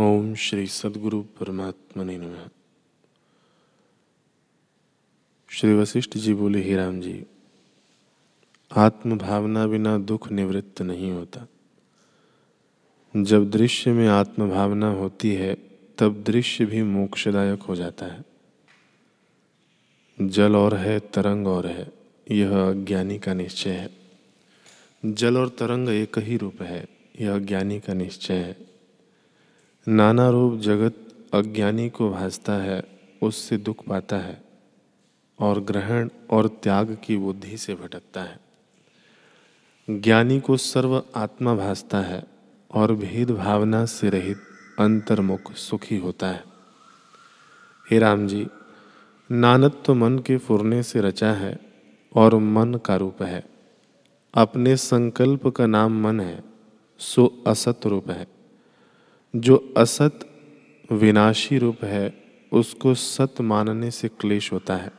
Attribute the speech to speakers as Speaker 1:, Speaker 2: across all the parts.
Speaker 1: ओम श्री सदगुरु परमात्मा नमः। श्री वशिष्ठ जी बोले, ही राम जी आत्म भावना बिना दुख निवृत्त नहीं होता। जब दृश्य में आत्म भावना होती है, तब दृश्य भी मोक्षदायक हो जाता है। जल और है, तरंग और है, यह अज्ञानी का निश्चय है। जल और तरंग एक ही रूप है, यह अज्ञानी का निश्चय है। नाना रूप जगत अज्ञानी को भासता है, उससे दुख पाता है और ग्रहण और त्याग की बुद्धि से भटकता है। ज्ञानी को सर्व आत्मा भासता है और भेद भावना से रहित अंतर्मुख सुखी होता है। हे राम जी नानत्व तो मन के फुरने से रचा है और मन का रूप है। अपने संकल्प का नाम मन है, सो असत रूप है। जो असत विनाशी रूप है, उसको सत मानने से क्लेश होता है।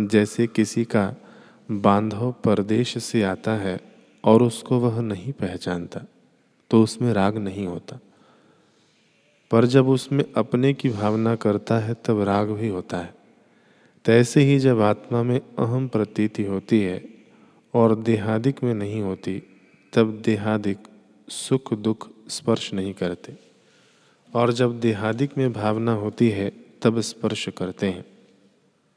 Speaker 1: जैसे किसी का बांधव परदेश से आता है और उसको वह नहीं पहचानता तो उसमें राग नहीं होता। पर जब उसमें अपने की भावना करता है, तब राग भी होता है। तैसे ही जब आत्मा में अहम प्रतीति होती है और देहादिक में नहीं होती, तब देहादिक सुख दुख स्पर्श नहीं करते। और जब देहादिक में भावना होती है तब स्पर्श करते हैं।